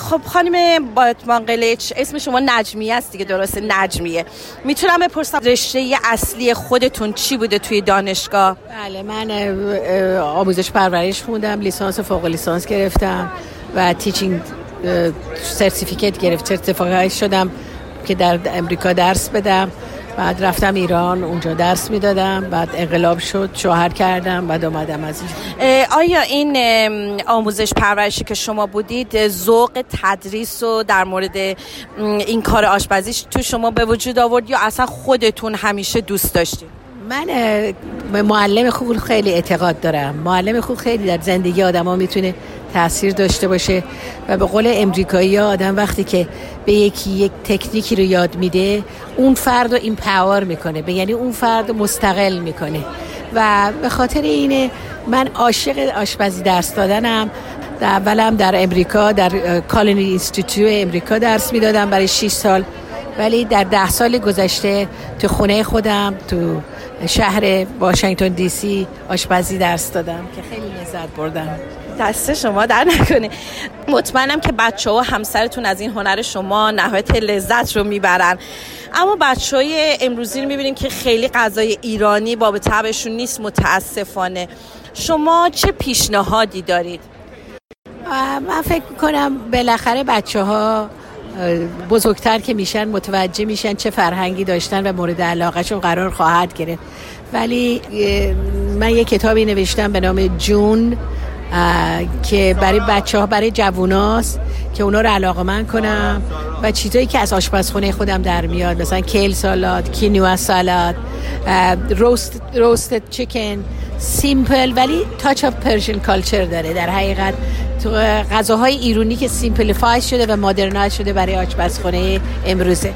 خب خانم باتمان قلیچ اسم شما نجمیه است دیگه درسته نجمیه. می‌تونم بپرسم رشته اصلی خودتون چی بوده توی دانشگاه؟ بله من آموزش پرورش خوندم لیسانس فوق لیسانس گرفتم و teaching certificate گرفت certificate شدم که در امریکا درس بدم. بعد رفتم ایران اونجا درس می‌دادم. بعد انقلاب شد شوهر کردم بعد آمدم از این آیا این آموزش پرورشی که شما بودید ذوق تدریس و در مورد این کار آشپزیش تو شما به وجود آورد یا اصلا خودتون همیشه دوست داشتید؟ من به معلم خوب خیلی اعتقاد دارم. معلم خوب خیلی در زندگی آدم می‌تونه تاثیر داشته باشه و به قول امریکایی ها آدم وقتی که به یکی یک تکنیکی رو یاد میده اون فرد رو empower می‌کنه به یعنی اون فرد مستقل می‌کنه. و به خاطر اینه من عاشق آشپزی درس دادنم. در اولم در امریکا در Culinary Institute امریکا درس می‌دادم برای 6 سال. ولی در ده سال گذشته تو خونه خودم تو شهر واشنگتن دی سی آشپزی درس دادم که خیلی لذت بردم. دست شما در نکنه. مطمئنم که بچه ها و همسرتون از این هنر شما نهایت لذت رو می‌برن. اما بچه های امروزی رو می‌بینیم که خیلی غذای ایرانی با به طبعشون نیست متاسفانه. شما چه پیشنهادی دارید؟ من فکر کنم بالاخره بچه ها بزرگتر که میشن متوجه میشن چه فرهنگی داشتن و مورد علاقهشون قرار خواهد گرفت. ولی من یه کتابی نوشتم به نام جون که برای بچه ها برای جووناست که اونا رو علاقه‌مند کنم و چیزایی که از آشپزخونه خودم در میاد مثلا kale salad quinoa salad roast roasted chicken simple ولی touch of Persian culture داره. در حقیقت تو غذاهای ایرونی که simplify شده و modernize شده برای آشپزخونه امروزه.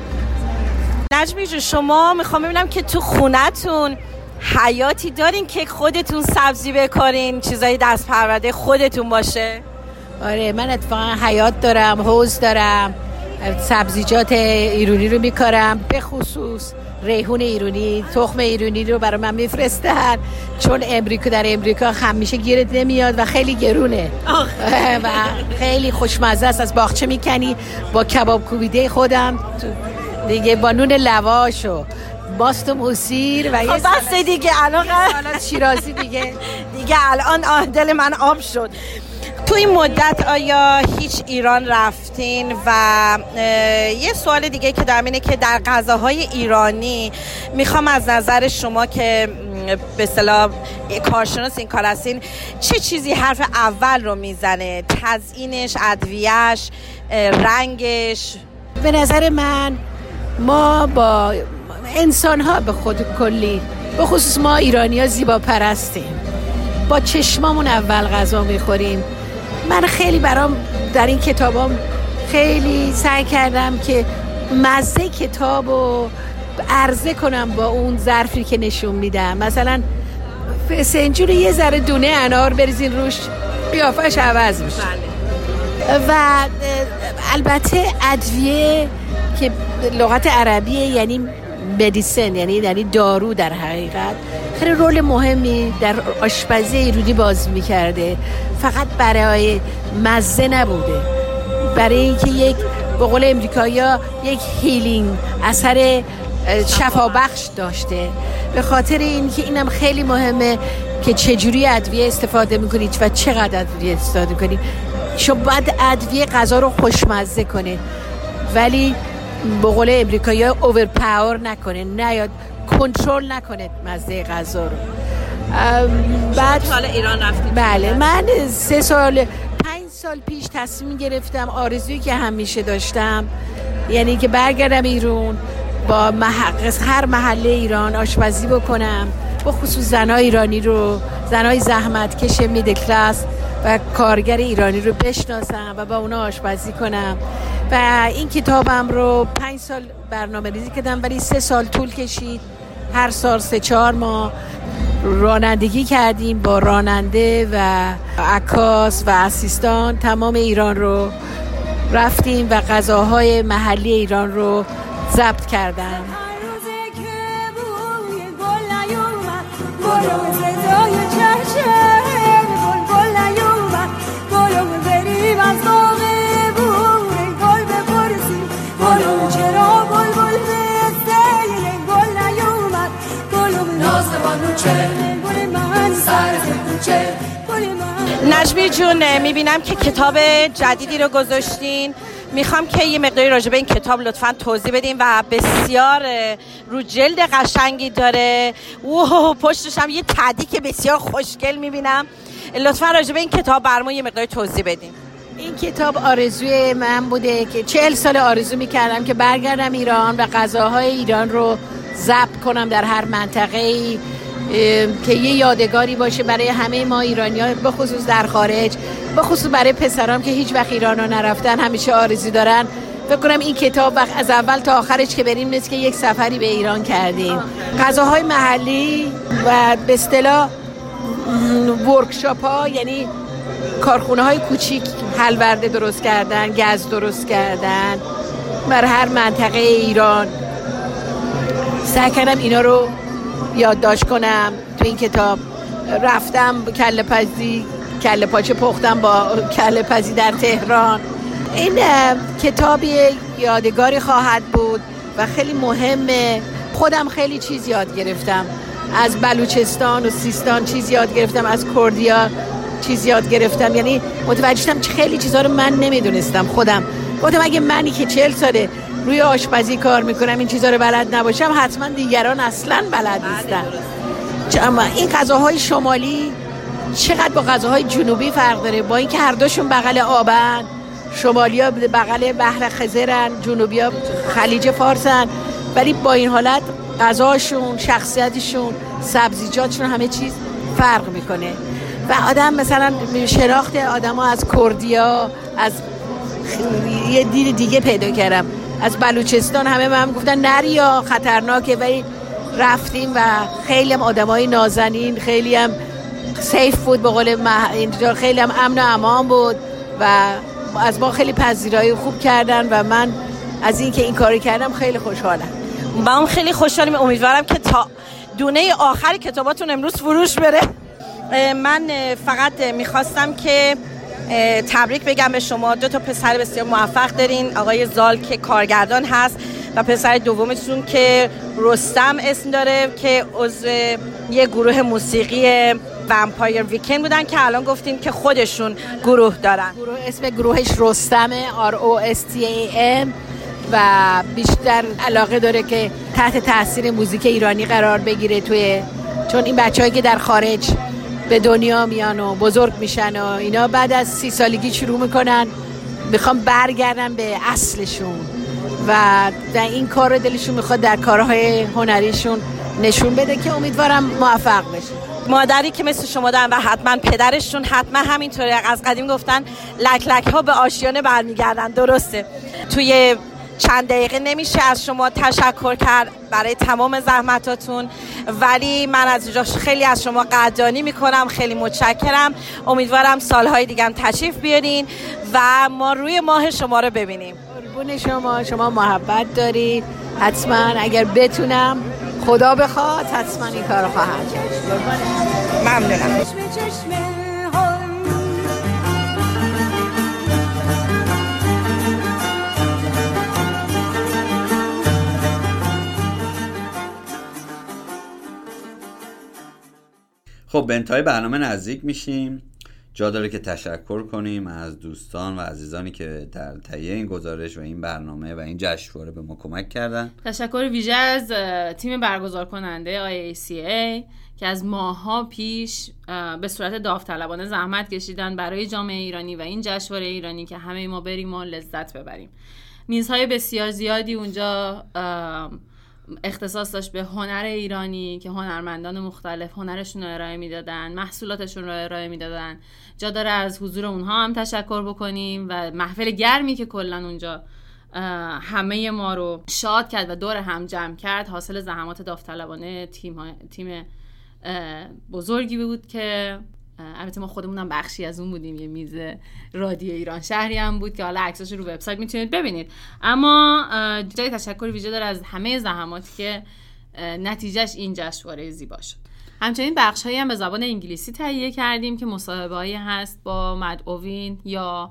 نجمی جو شما می‌خوام ببینم که تو خونتون حیاتی دارین که خودتون سبزی بکارین چیزای دست پرورده خودتون باشه؟ آره من اتفاقا حیات دارم حوز دارم سبزیجات ایرونی رو میکارم. به خصوص ریحون ایرونی تخم ایرونی رو برای من میفرستن. چون امریکا در امریکا همیشه گیرت نمیاد و خیلی گرونه. و خیلی خوشمزه است از باغچه می‌کنی. با کباب کوبیده خودم. دیگه با نون لواش و باست و موسیر و خب بس دیگه الان شیرازی دیگه. دیگه الان دل من آب شد. تو این مدت آیا هیچ ایران رفتین و یه سوال دیگه که دارم اینه که در غذاهای ایرانی می‌خوام از نظر شما که به اصطلاح کارشناس این کار هستین چه چیزی حرف اول رو می‌زنه؟ تزیینش ادویهش رنگش؟ به نظر من ما با انسان ها به خود کلی به خصوص ما ایرانی ها زیبا پرستیم با چشمامون اول غذا می‌خوریم. من خیلی برام در این کتابام خیلی سعی کردم که مزه کتاب رو عرضه کنم با اون ظرفی که نشون میدم مثلا سنجور یه ذره دونه انار بریزین روش قیافش عوض میشه بله. و البته ادویه که لغت عربیه یعنی مدیسن یعنی یعنی دارو در حقیقت. خیلی رول مهمی در آشپزی ایرونی باز می‌کرده. فقط برای مزه نبوده. برای اینکه یک به قول امریکایی یک healing اثر شفابخش داشته. به خاطر اینکه اینم خیلی مهمه که چجوری ادویه استفاده می‌کنید و چقدر ادویه استفاده می‌کنید. شما باید ادویه غذا رو خوشمزه کنه ولی به قول امریکایی overpower نکنه نیاد کنترل نکنه مزه غذا رو. بعد حالا ایران رفتید بله من سه سال پنج سال پیش تصمیم گرفتم آرزویی که همیشه داشتم یعنی که برگردم ایران با هر محله ایران آشپزی بکنم با خصوص زنای ایرانی رو زنای زحمت کش میده کلاس و کارگر ایرانی رو بشناسم و با اونا آشپزی کنم. و این کتابم رو پنج سال برنامه ریزی کردم ولی سه سال طول کشید. هر سال سه چهار ماه رانندگی کردیم با راننده و عکاس و اسیستان. تمام ایران رو رفتیم و غذاهای محلی ایران رو ضبط کردم جون می‌بینم که کتاب جدیدی رو گذاشتین. می‌خوام که یه مقداری راجع به این کتاب لطفا توضیح بدین و بسیار رو جلد قشنگی داره. اوه پشتش هم یه تدی که بسیار خوشگل می‌بینم. لطفا راجع به این کتاب برمون یه مقداری توضیح بدین. این کتاب آرزوی من بوده که چهل سال آرزو می‌کردم که برگردم ایران و غذاهای ایران رو ضبط کنم در هر منطقه ای که یه یادگاری باشه برای همه ما ایرانی ها به خصوص در خارج به خصوص برای پسرام که هیچ وقت ایران رو نرفتن همیشه آرزی دارن. کنم این کتاب از اول تا آخرش که بریم نیست که یک سفری به ایران کردیم. غذاهای محلی و به اصطلاح ورکشاپ ها یعنی کارخونه های کوچیک حلورده درست کردن گز درست کردن بر هر منطقه ایران. سعی کردم اینا رو یادداشت کنم تو این کتاب. رفتم کله پزی کله پاچه پختم با کله پزی در تهران. این کتابی یادگاری خواهد بود و خیلی مهمه. خودم خیلی چیز یاد گرفتم. از بلوچستان و سیستان چیز یاد گرفتم از کردیا چیز یاد گرفتم. یعنی متوجه شدم خیلی چیزها رو من نمی‌دونستم خودم. گفتم اگه منی که چل ساله روی آشپزی کار می‌کنم این چیزها رو بلد نباشم حتما دیگران اصلا بلد نیستن. اما این غذاهای شمالی چقدر با غذاهای جنوبی فرق داره؟ با اینکه هر دوشون بغل آبن شمالیا بغل بحر خزرن جنوبیا خلیج فارسن ولی با این حالت غذاشون شخصیتشون سبزیجاتشون همه چیز فرق می‌کنه. و آدم مثلا شناخت آدم ها از کردیا از یه دید دیگه پیدا کردم. از بلوچستان همه به هم گفتن نریا خطرناکه ولی رفتیم و خیلی هم آدم های نازنین خیلی هم سیف بود به قول اینجا خیلی هم امن و امان بود و از ما خیلی پذیرایی خوب کردن و من از اینکه این کاری کردم خیلی خوشحالم. هم خیلی خوشحالیم. امیدوارم که تا دونه آخری کتاباتون امروز فروش بره. من فقط می‌خواستم که تبریک بگم به شما. دو تا پسر بسیار موفق دارین. آقای زال که کارگردان هست و پسر دومتون که رستم اسم داره که عضو یه گروه موسیقی ومپایر ویکند بودن که الان گفتیم که خودشون گروه دارن. گروه اسم گروهش رستمه R O S T A M و بیشتر علاقه داره که تحت تاثیر موزیک ایرانی قرار بگیره توی چون این بچه‌هایی که در خارج به دنیا میان و بزرگ میشن و اینا. بعد از سی سالگی شروع می‌کنن. می‌خوام برگردن به اصلشون. و در این کار دلشون می‌خواد در کارهای هنریشون نشون بده که امیدوارم موفق بشه. مادری که مثل شما دارن و حتما پدرشون حتما همینطوری از قدیم گفتن لک لک ها به آشیانه برمیگردن. درسته. توی چند دقیقه نمیشه از شما تشکر کرد برای تمام زحمتاتون. ولی من از اینجا خیلی از شما قدردانی می‌کنم خیلی متشکرم. امیدوارم سالهای دیگه هم تشریف بیارین و ما روی ماه شما رو ببینیم. قربون شما شما محبت دارید. حتما اگر بتونم خدا بخواد حتما این کار خواهم کرد. ممنونم. خب به انتهای برنامه نزدیک میشیم. جا داره که تشکر کنیم از دوستان و عزیزانی که در تهیه این گزارش و این برنامه و این جشنواره به ما کمک کردن. تشکر ویژه از تیم برگزار کننده IACA که از ماها پیش به صورت داوطلبانه زحمت کشیدن برای جامعه ایرانی و این جشنواره ایرانی که همه ما بریم و لذت ببریم. میزهای بسیار زیادی اونجا اختصاص داشت به هنر ایرانی که هنرمندان مختلف هنرشون رو ارائه می‌دادن محصولاتشون رو ارائه می‌دادن. جا داره از حضور اونها هم تشکر بکنیم و محفل گرمی که کلا اونجا همه ما رو شاد کرد و دور هم جمع کرد. حاصل زحمات داوطلبانه تیم تیم بزرگی بود که البته ما خودمونم بخشی از اون بودیم یه میز رادیو ایران شهری هم بود که حالا عکساش رو وبسایت می‌تونید ببینید. اما جای تشکر ویژه داره از همه زحماتی که نتیجهش این جشنواره زیبا شد. همچنین بخش هم به زبان انگلیسی تهیه کردیم که مصاحبه هست با مدعوین یا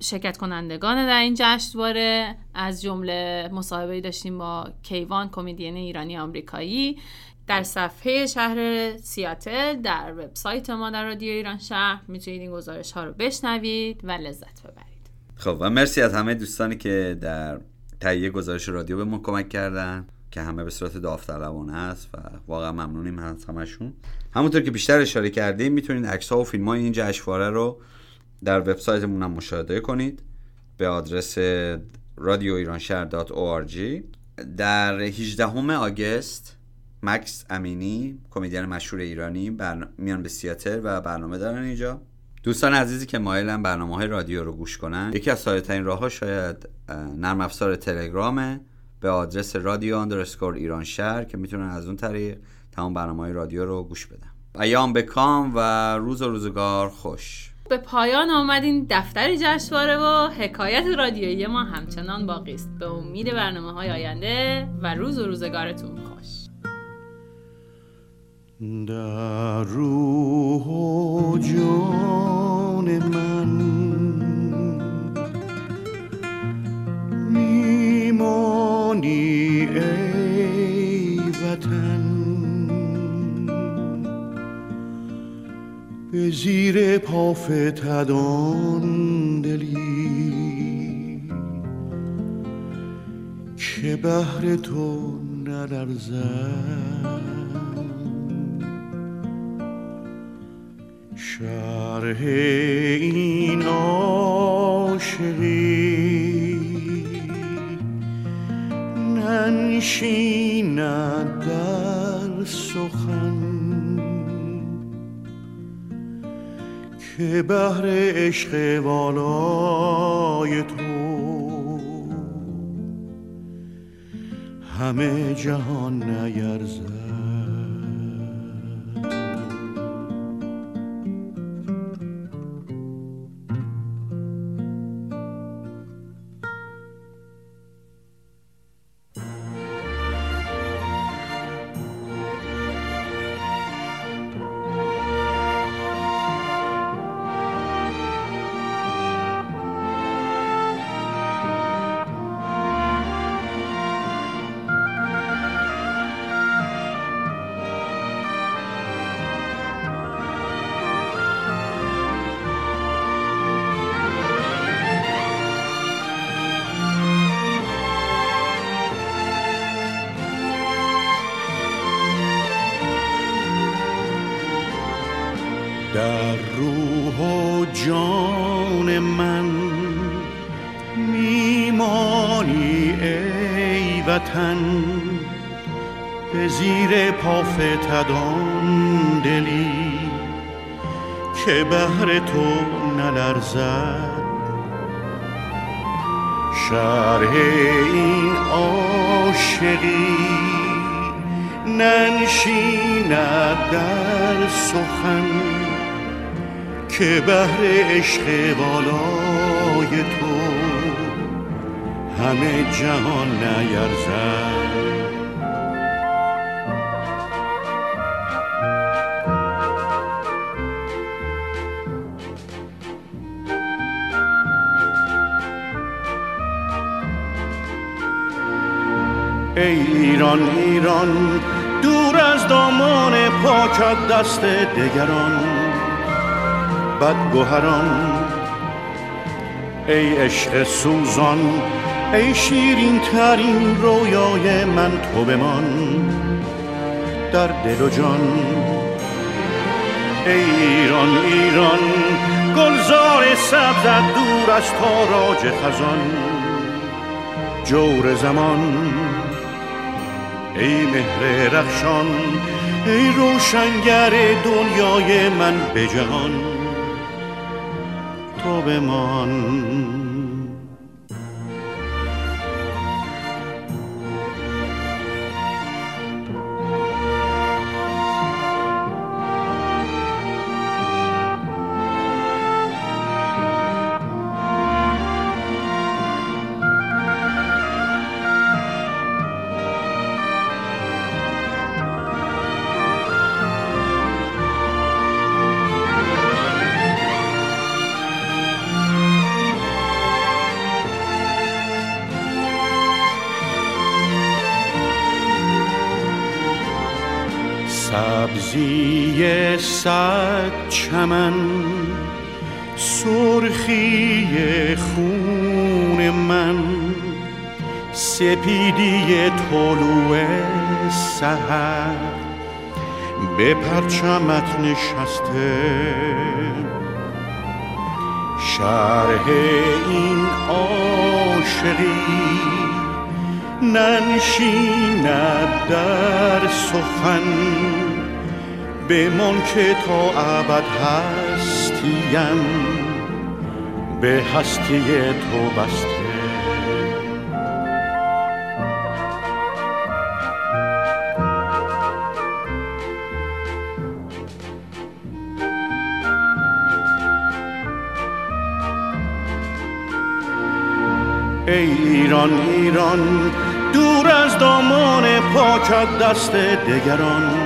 شرکت کنندگان در این جشنواره. از جمله مصاحبه داشتیم با کیوان کمدین ایرانی آمریکایی. در صفحه شهر سیاتل در وبسایت ما در رادیو ایران شهر می‌تونید این گزارش ها رو بشنوید و لذت ببرید. خب و مرسی از همه دوستانی که در تهیه گزارش رادیو بهمون کمک کردن که همه به صورت داوطلبانه است و واقعا ممنونیم از همشون همونطور که بیشتر اشاره کردیم می‌تونید عکس ها و فیلم های این جشنواره رو در وبسایتمون هم مشاهده کنید به آدرس رادیو ایران در 18 آگست مکس امینی کمدین مشهور ایرانی بر... میان به سیاتل و برنامه دارن اینجا. دوستان عزیزی که مایلن برنامه های رادیو رو گوش کنن یکی از ساده ترین راه ها شاید نرم افزار تلگرامه. به آدرس رادیو اندرسکور ایران شهر که می‌تونن از اون طریق تمام برنامه های رادیو رو گوش بدن. ایام بکام و روز و روزگار خوش. به پایان آمدین دفتر جشنواره و حکایت رادیویی ما همچنان باقی است. به امید برنامه های آینده و روز و روزگارتون خوش. در روح و جان من میمانی ای وطن. به زیر پافتدان دلی که بهر تو نلرزد. شرح این عاشقی. ننشیند در سخن که بهر عشق والای تو. همه جهان نیرزد. زیر پافتدان دلی که بهر تو نلرزد. شرح این عاشقی ننشیند در سخن که بهر عشق والای تو همه جهان نیرزد. ای ایران ایران دور از دامان پاکت دست دگران. بدگوهران ای عشق سوزان ای شیرین ترین رویای من تو بمان. در دل و جان ای ایران ایران گلزار سبزت دور از تاراج خزان. جور زمان ای مهر رخشان ای روشنگر دنیای من به جهان تو بمان. سبزی صد چمن سرخی خون من سپیدی طلوع سهر به پرچمت نشسته. شرح این عاشقی ننشیند در سخن. بمان که تا ابد هستیم به هستی تو بسته. ای ایران ایران دور از دامان پاکت دست دگران.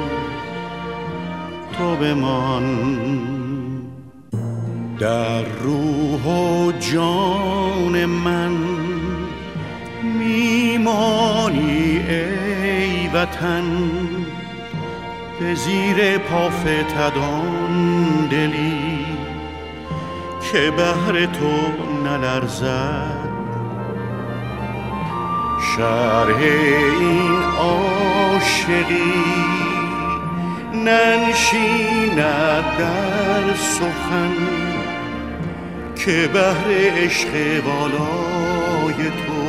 تو بمان. در روح و جان من میمانی ای وطن. به زیر پافتدان دلی که بهر تو نلرزد. شرح این عاشقی ننشیند در سخن که بهر عشق والای تو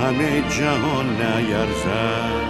همه جهان نیرزد.